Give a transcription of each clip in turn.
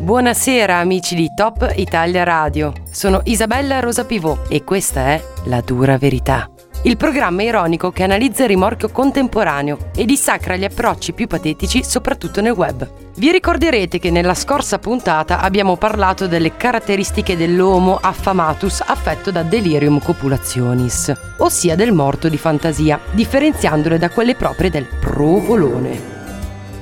Buonasera amici di Top Italia Radio. Sono Isabella Rosa Pivot e questa è La dura verità. Il programma ironico che analizza il rimorchio contemporaneo e dissacra gli approcci più patetici soprattutto nel web. Vi ricorderete che nella scorsa puntata abbiamo parlato delle caratteristiche dell'Homo affamatus affetto da delirium copulationis, ossia del morto di fantasia, differenziandole da quelle proprie del provolone.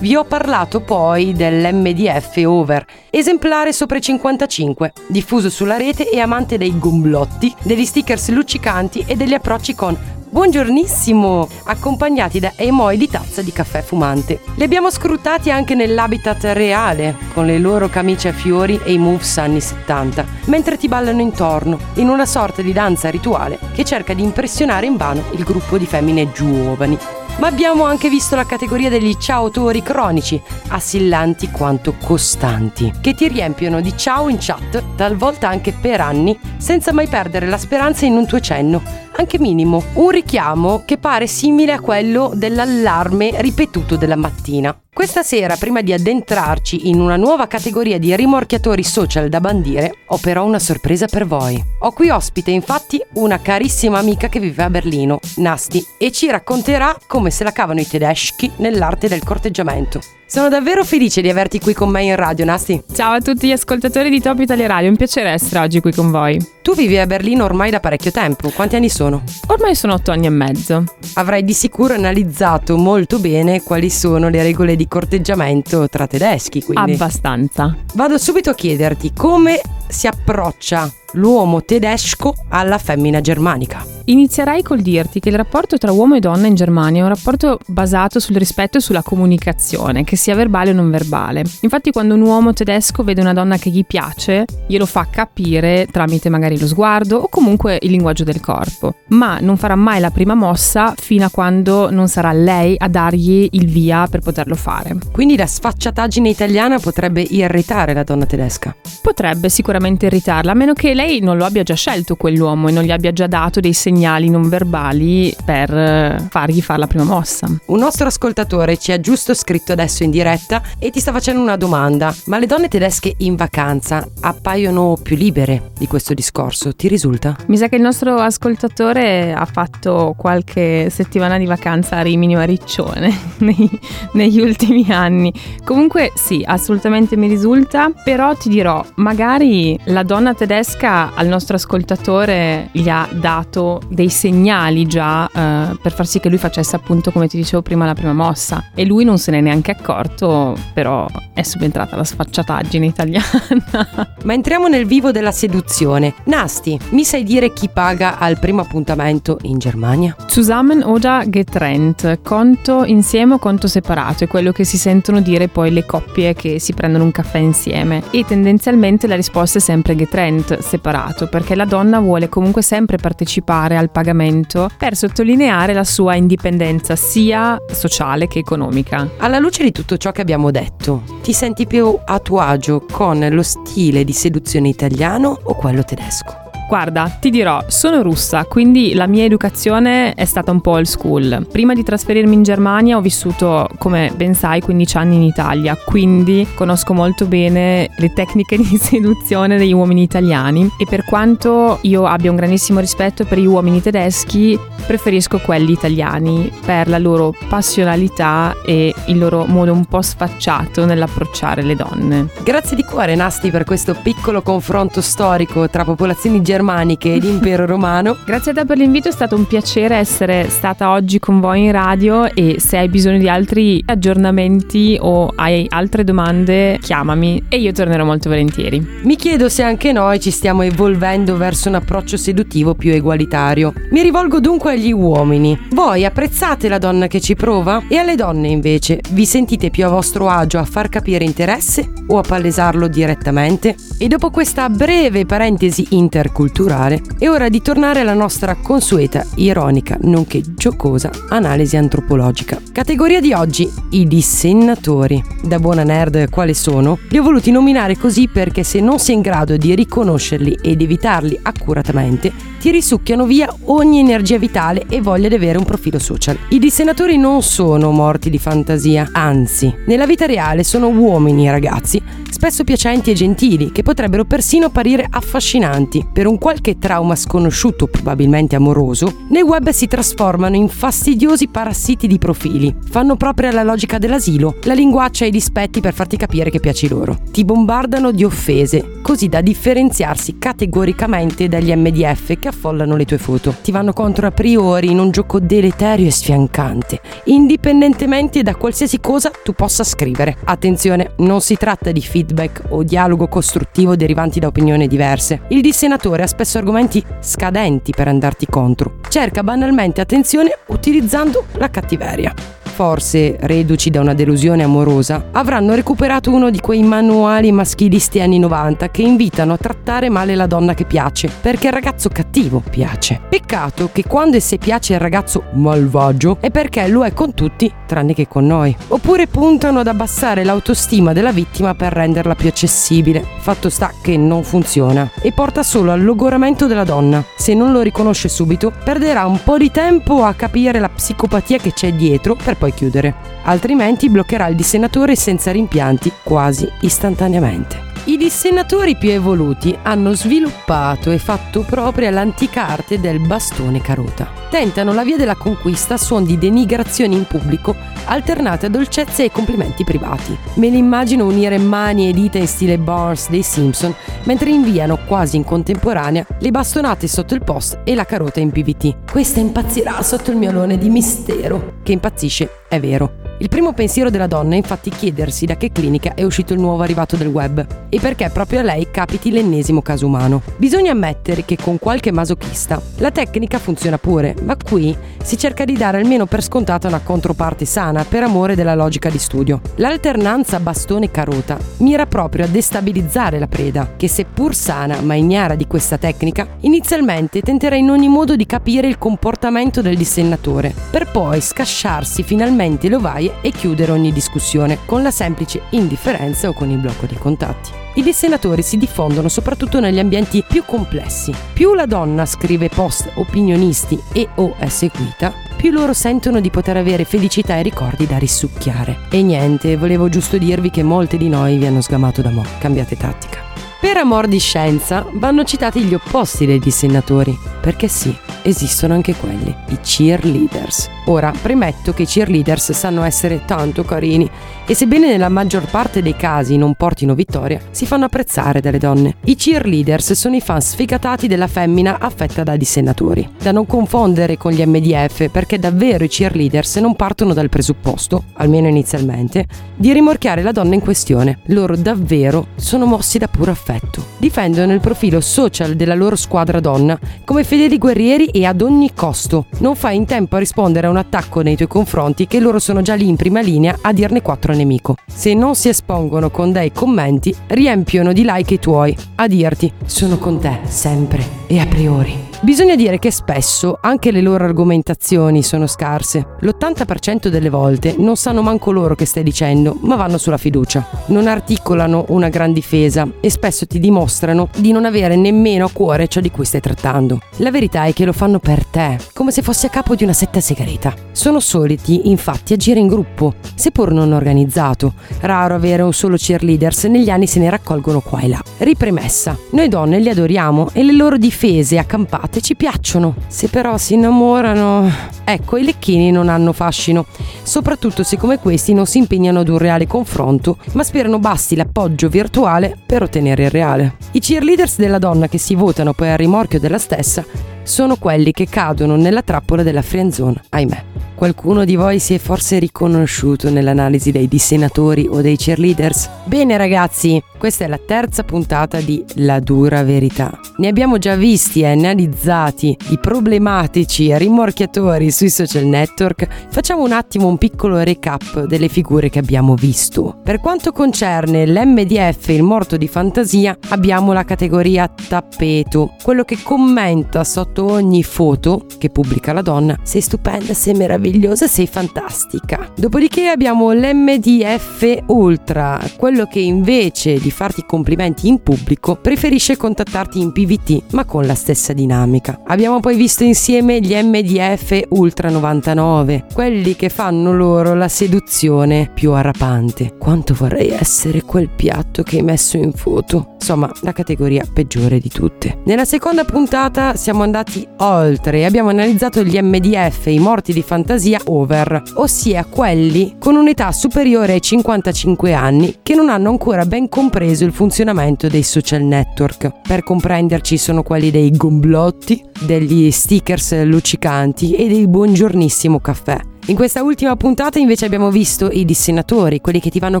Vi ho parlato poi dell'MDF Over, esemplare sopra i 55, diffuso sulla rete e amante dei gomblotti, degli stickers luccicanti e degli approcci con Buongiornissimo! accompagnati da emoi di tazza di caffè fumante. Li abbiamo scrutati anche nell'habitat reale, con le loro camicie a fiori e i moves anni 70, mentre ti ballano intorno, in una sorta di danza rituale che cerca di impressionare invano il gruppo di femmine giovani ma abbiamo anche visto la categoria degli ciao autori cronici, assillanti quanto costanti, che ti riempiono di ciao in chat, talvolta anche per anni, senza mai perdere la speranza in un tuo cenno, anche minimo, un richiamo che pare simile a quello dell'allarme ripetuto della mattina. Questa sera, prima di addentrarci in una nuova categoria di rimorchiatori social da bandire, ho però una sorpresa per voi. Ho qui ospite infatti una carissima amica che vive a Berlino, Nasti, e ci racconterà come se la cavano i tedeschi nell'arte del corteggiamento. Sono davvero felice di averti qui con me in radio, Nasti. Ciao a tutti gli ascoltatori di Top Italia Radio, è un piacere essere oggi qui con voi. Tu vivi a Berlino ormai da parecchio tempo, quanti anni sono? Ormai sono otto anni e mezzo. Avrai di sicuro analizzato molto bene quali sono le regole di corteggiamento tra tedeschi, quindi... Abbastanza. Vado subito a chiederti come si approccia l'uomo tedesco alla femmina germanica. Inizierei col dirti che il rapporto tra uomo e donna in Germania è un rapporto basato sul rispetto e sulla comunicazione, che sia verbale o non verbale. Infatti quando un uomo tedesco vede una donna che gli piace, glielo fa capire tramite magari lo sguardo o comunque il linguaggio del corpo, ma non farà mai la prima mossa fino a quando non sarà lei a dargli il via per poterlo fare. Quindi la sfacciataggine italiana potrebbe irritare la donna tedesca? Potrebbe sicuramente irritarla, a meno che lei non lo abbia già scelto quell'uomo e non gli abbia già dato dei segnali segnali non verbali per fargli fare la prima mossa. Un nostro ascoltatore ci ha giusto scritto adesso in diretta e ti sta facendo una domanda. Ma le donne tedesche in vacanza appaiono più libere di questo discorso, ti risulta? Mi sa che il nostro ascoltatore ha fatto qualche settimana di vacanza a Rimini o a Riccione nei, negli ultimi anni. Comunque sì, assolutamente mi risulta, però ti dirò, magari la donna tedesca al nostro ascoltatore gli ha dato dei segnali già eh, per far sì che lui facesse appunto come ti dicevo prima la prima mossa. E lui non se n'è neanche accorto però è subentrata la sfacciataggine italiana. Ma entriamo nel vivo della seduzione. Nasti mi sai dire chi paga al primo appuntamento in Germania? Zusammen oder getrennt. Conto insieme o conto separato? È quello che si sentono dire poi le coppie che si prendono un caffè insieme. E tendenzialmente la risposta è sempre getrennt separato perché la donna vuole comunque sempre partecipare al pagamento per sottolineare la sua indipendenza sia sociale che economica. Alla luce di tutto ciò che abbiamo detto, ti senti più a tuo agio con lo stile di seduzione italiano o quello tedesco? Guarda, ti dirò, sono russa, quindi la mia educazione è stata un po' old school. Prima di trasferirmi in Germania ho vissuto, come ben sai, 15 anni in Italia, quindi conosco molto bene le tecniche di seduzione degli uomini italiani e per quanto io abbia un grandissimo rispetto per gli uomini tedeschi, preferisco quelli italiani per la loro passionalità e il loro modo un po' sfacciato nell'approcciare le donne. Grazie di cuore Nasti per questo piccolo confronto storico tra popolazioni germaniche germaniche e l'impero romano. Grazie a te per l'invito, è stato un piacere essere stata oggi con voi in radio e se hai bisogno di altri aggiornamenti o hai altre domande, chiamami e io tornerò molto volentieri. Mi chiedo se anche noi ci stiamo evolvendo verso un approccio seduttivo più egualitario. Mi rivolgo dunque agli uomini. Voi apprezzate la donna che ci prova? E alle donne invece, vi sentite più a vostro agio a far capire interesse o a palesarlo direttamente? E dopo questa breve parentesi interculturale, culturale, è ora di tornare alla nostra consueta, ironica, nonché giocosa analisi antropologica. Categoria di oggi, i dissennatori. Da buona nerd quale sono, li ho voluti nominare così perché se non sei in grado di riconoscerli ed evitarli accuratamente, ti risucchiano via ogni energia vitale e voglia di avere un profilo social. I dissenatori non sono morti di fantasia, anzi, nella vita reale sono uomini ragazzi, spesso piacenti e gentili, che potrebbero persino apparire affascinanti. Per un qualche trauma sconosciuto, probabilmente amoroso, nei web si trasformano in fastidiosi parassiti di profili. Fanno proprio la logica dell'asilo, la linguaccia e i dispetti per farti capire che piaci loro. Ti bombardano di offese, così da differenziarsi categoricamente dagli MDF che affollano le tue foto. Ti vanno contro a priori in un gioco deleterio e sfiancante, indipendentemente da qualsiasi cosa tu possa scrivere. Attenzione, non si tratta di feedback o dialogo costruttivo derivanti da opinioni diverse. Il dissenatore ha spesso argomenti scadenti per andarti contro. Cerca banalmente attenzione utilizzando la cattiveria forse reduci da una delusione amorosa, avranno recuperato uno di quei manuali maschilisti anni 90 che invitano a trattare male la donna che piace, perché il ragazzo cattivo piace. Peccato che quando esse piace il ragazzo malvagio è perché lo è con tutti tranne che con noi. Oppure puntano ad abbassare l'autostima della vittima per renderla più accessibile. Fatto sta che non funziona e porta solo al logoramento della donna. Se non lo riconosce subito, perderà un po' di tempo a capire la psicopatia che c'è dietro per poi chiudere. Altrimenti bloccherà il dissenatore senza rimpianti quasi istantaneamente. I dissennatori più evoluti hanno sviluppato e fatto propria l'antica arte del bastone carota. Tentano la via della conquista a suon di denigrazioni in pubblico alternate a dolcezze e complimenti privati. Me li immagino unire mani e dita in stile Barnes dei Simpson mentre inviano quasi in contemporanea le bastonate sotto il post e la carota in PVT. Questa impazzirà sotto il mio alone di mistero. Che impazzisce, è vero. Il primo pensiero della donna è infatti chiedersi da che clinica è uscito il nuovo arrivato del web e perché proprio a lei capiti l'ennesimo caso umano. Bisogna ammettere che con qualche masochista la tecnica funziona pure, ma qui si cerca di dare almeno per scontata una controparte sana per amore della logica di studio. L'alternanza bastone-carota mira proprio a destabilizzare la preda, che seppur sana ma ignara di questa tecnica, inizialmente tenterà in ogni modo di capire il comportamento del dissennatore, per poi scasciarsi finalmente le ovaie e chiudere ogni discussione con la semplice indifferenza o con il blocco dei contatti. I dissenatori si diffondono soprattutto negli ambienti più complessi. Più la donna scrive post opinionisti e o è seguita, più loro sentono di poter avere felicità e ricordi da risucchiare. E niente, volevo giusto dirvi che molte di noi vi hanno sgamato da mo'. Cambiate tattica. Per amor di scienza vanno citati gli opposti dei dissennatori, perché sì, esistono anche quelli, i cheerleaders. Ora, premetto che i cheerleaders sanno essere tanto carini e sebbene nella maggior parte dei casi non portino vittoria, si fanno apprezzare dalle donne. I cheerleaders sono i fan sfigatati della femmina affetta da dissennatori. Da non confondere con gli MDF, perché davvero i cheerleaders non partono dal presupposto, almeno inizialmente, di rimorchiare la donna in questione. Loro davvero sono mossi da puro affetto. Difendono il profilo social della loro squadra donna come fedeli guerrieri e ad ogni costo. Non fai in tempo a rispondere a un attacco nei tuoi confronti che loro sono già lì in prima linea a dirne quattro al nemico. Se non si espongono con dei commenti, riempiono di like i tuoi, a dirti sono con te sempre e a priori. Bisogna dire che spesso anche le loro argomentazioni sono scarse. L'80% delle volte non sanno manco loro che stai dicendo, ma vanno sulla fiducia. Non articolano una gran difesa e spesso ti dimostrano di non avere nemmeno a cuore ciò di cui stai trattando. La verità è che lo fanno per te, come se fossi a capo di una setta segreta. Sono soliti infatti agire in gruppo, seppur non organizzato. Raro avere un solo cheerleaders, negli anni se ne raccolgono qua e là. Ripremessa, noi donne li adoriamo e le loro difese accampate ci piacciono. Se però si innamorano... Ecco, i lecchini non hanno fascino, soprattutto se come questi non si impegnano ad un reale confronto, ma sperano basti l'appoggio virtuale per ottenere il reale. I cheerleaders della donna che si votano poi al rimorchio della stessa sono quelli che cadono nella trappola della friendzone, ahimè. Qualcuno di voi si è forse riconosciuto nell'analisi dei dissenatori o dei cheerleaders? Bene ragazzi, questa è la terza puntata di La dura verità. Ne abbiamo già visti e analizzati i problematici rimorchiatori sui social network. Facciamo un attimo un piccolo recap delle figure che abbiamo visto. Per quanto concerne l'MDF, il morto di fantasia, abbiamo la categoria tappeto, quello che commenta sotto ogni foto che pubblica la donna, sei stupenda, sei meravigliosa, sei fantastica. Dopodiché abbiamo l'MDF Ultra, quello che invece di farti complimenti in pubblico preferisce contattarti in PVT, ma con la stessa dinamica. Abbiamo poi visto insieme gli MDF Ultra 99, quelli che fanno loro la seduzione più arrapante. Quanto vorrei essere quel piatto che hai messo in foto. Insomma, la categoria peggiore di tutte. Nella seconda puntata siamo andati oltre e abbiamo analizzato gli MDF, i morti di fantasia over, ossia quelli con un'età superiore ai 55 anni che non hanno ancora ben compreso il funzionamento dei social network. Per comprenderci sono quelli dei gomblotti, degli stickers luccicanti e del buongiornissimo caffè. In questa ultima puntata invece abbiamo visto i dissennatori, quelli che ti vanno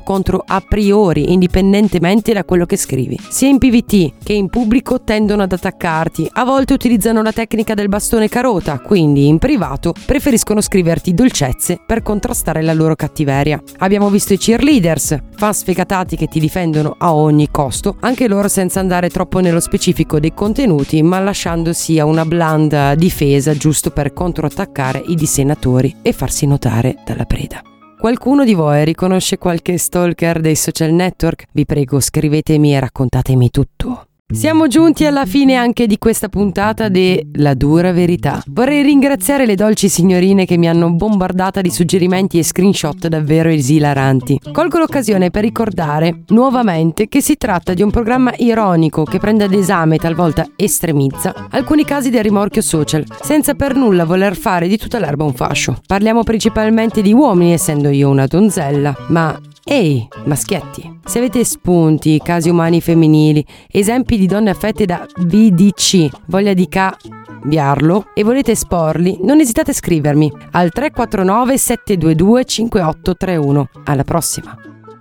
contro a priori, indipendentemente da quello che scrivi. Sia in PVT che in pubblico tendono ad attaccarti, a volte utilizzano la tecnica del bastone carota, quindi in privato preferiscono scriverti dolcezze per contrastare la loro cattiveria. Abbiamo visto i cheerleaders, fan sfegatati che ti difendono a ogni costo, anche loro senza andare troppo nello specifico dei contenuti, ma lasciandosi a una blanda difesa giusto per controattaccare i dissennatori e farsi farsi notare dalla preda. Qualcuno di voi riconosce qualche stalker dei social network? Vi prego scrivetemi e raccontatemi tutto. Siamo giunti alla fine anche di questa puntata de La dura verità. Vorrei ringraziare le dolci signorine che mi hanno bombardata di suggerimenti e screenshot davvero esilaranti. Colgo l'occasione per ricordare nuovamente che si tratta di un programma ironico che prende ad esame e talvolta estremizza alcuni casi del rimorchio social, senza per nulla voler fare di tutta l'erba un fascio. Parliamo principalmente di uomini, essendo io una donzella, ma Ehi, maschietti, se avete spunti, casi umani femminili, esempi di donne affette da VDC, voglia di cambiarlo e volete esporli, non esitate a scrivermi al 349 722 5831. Alla prossima!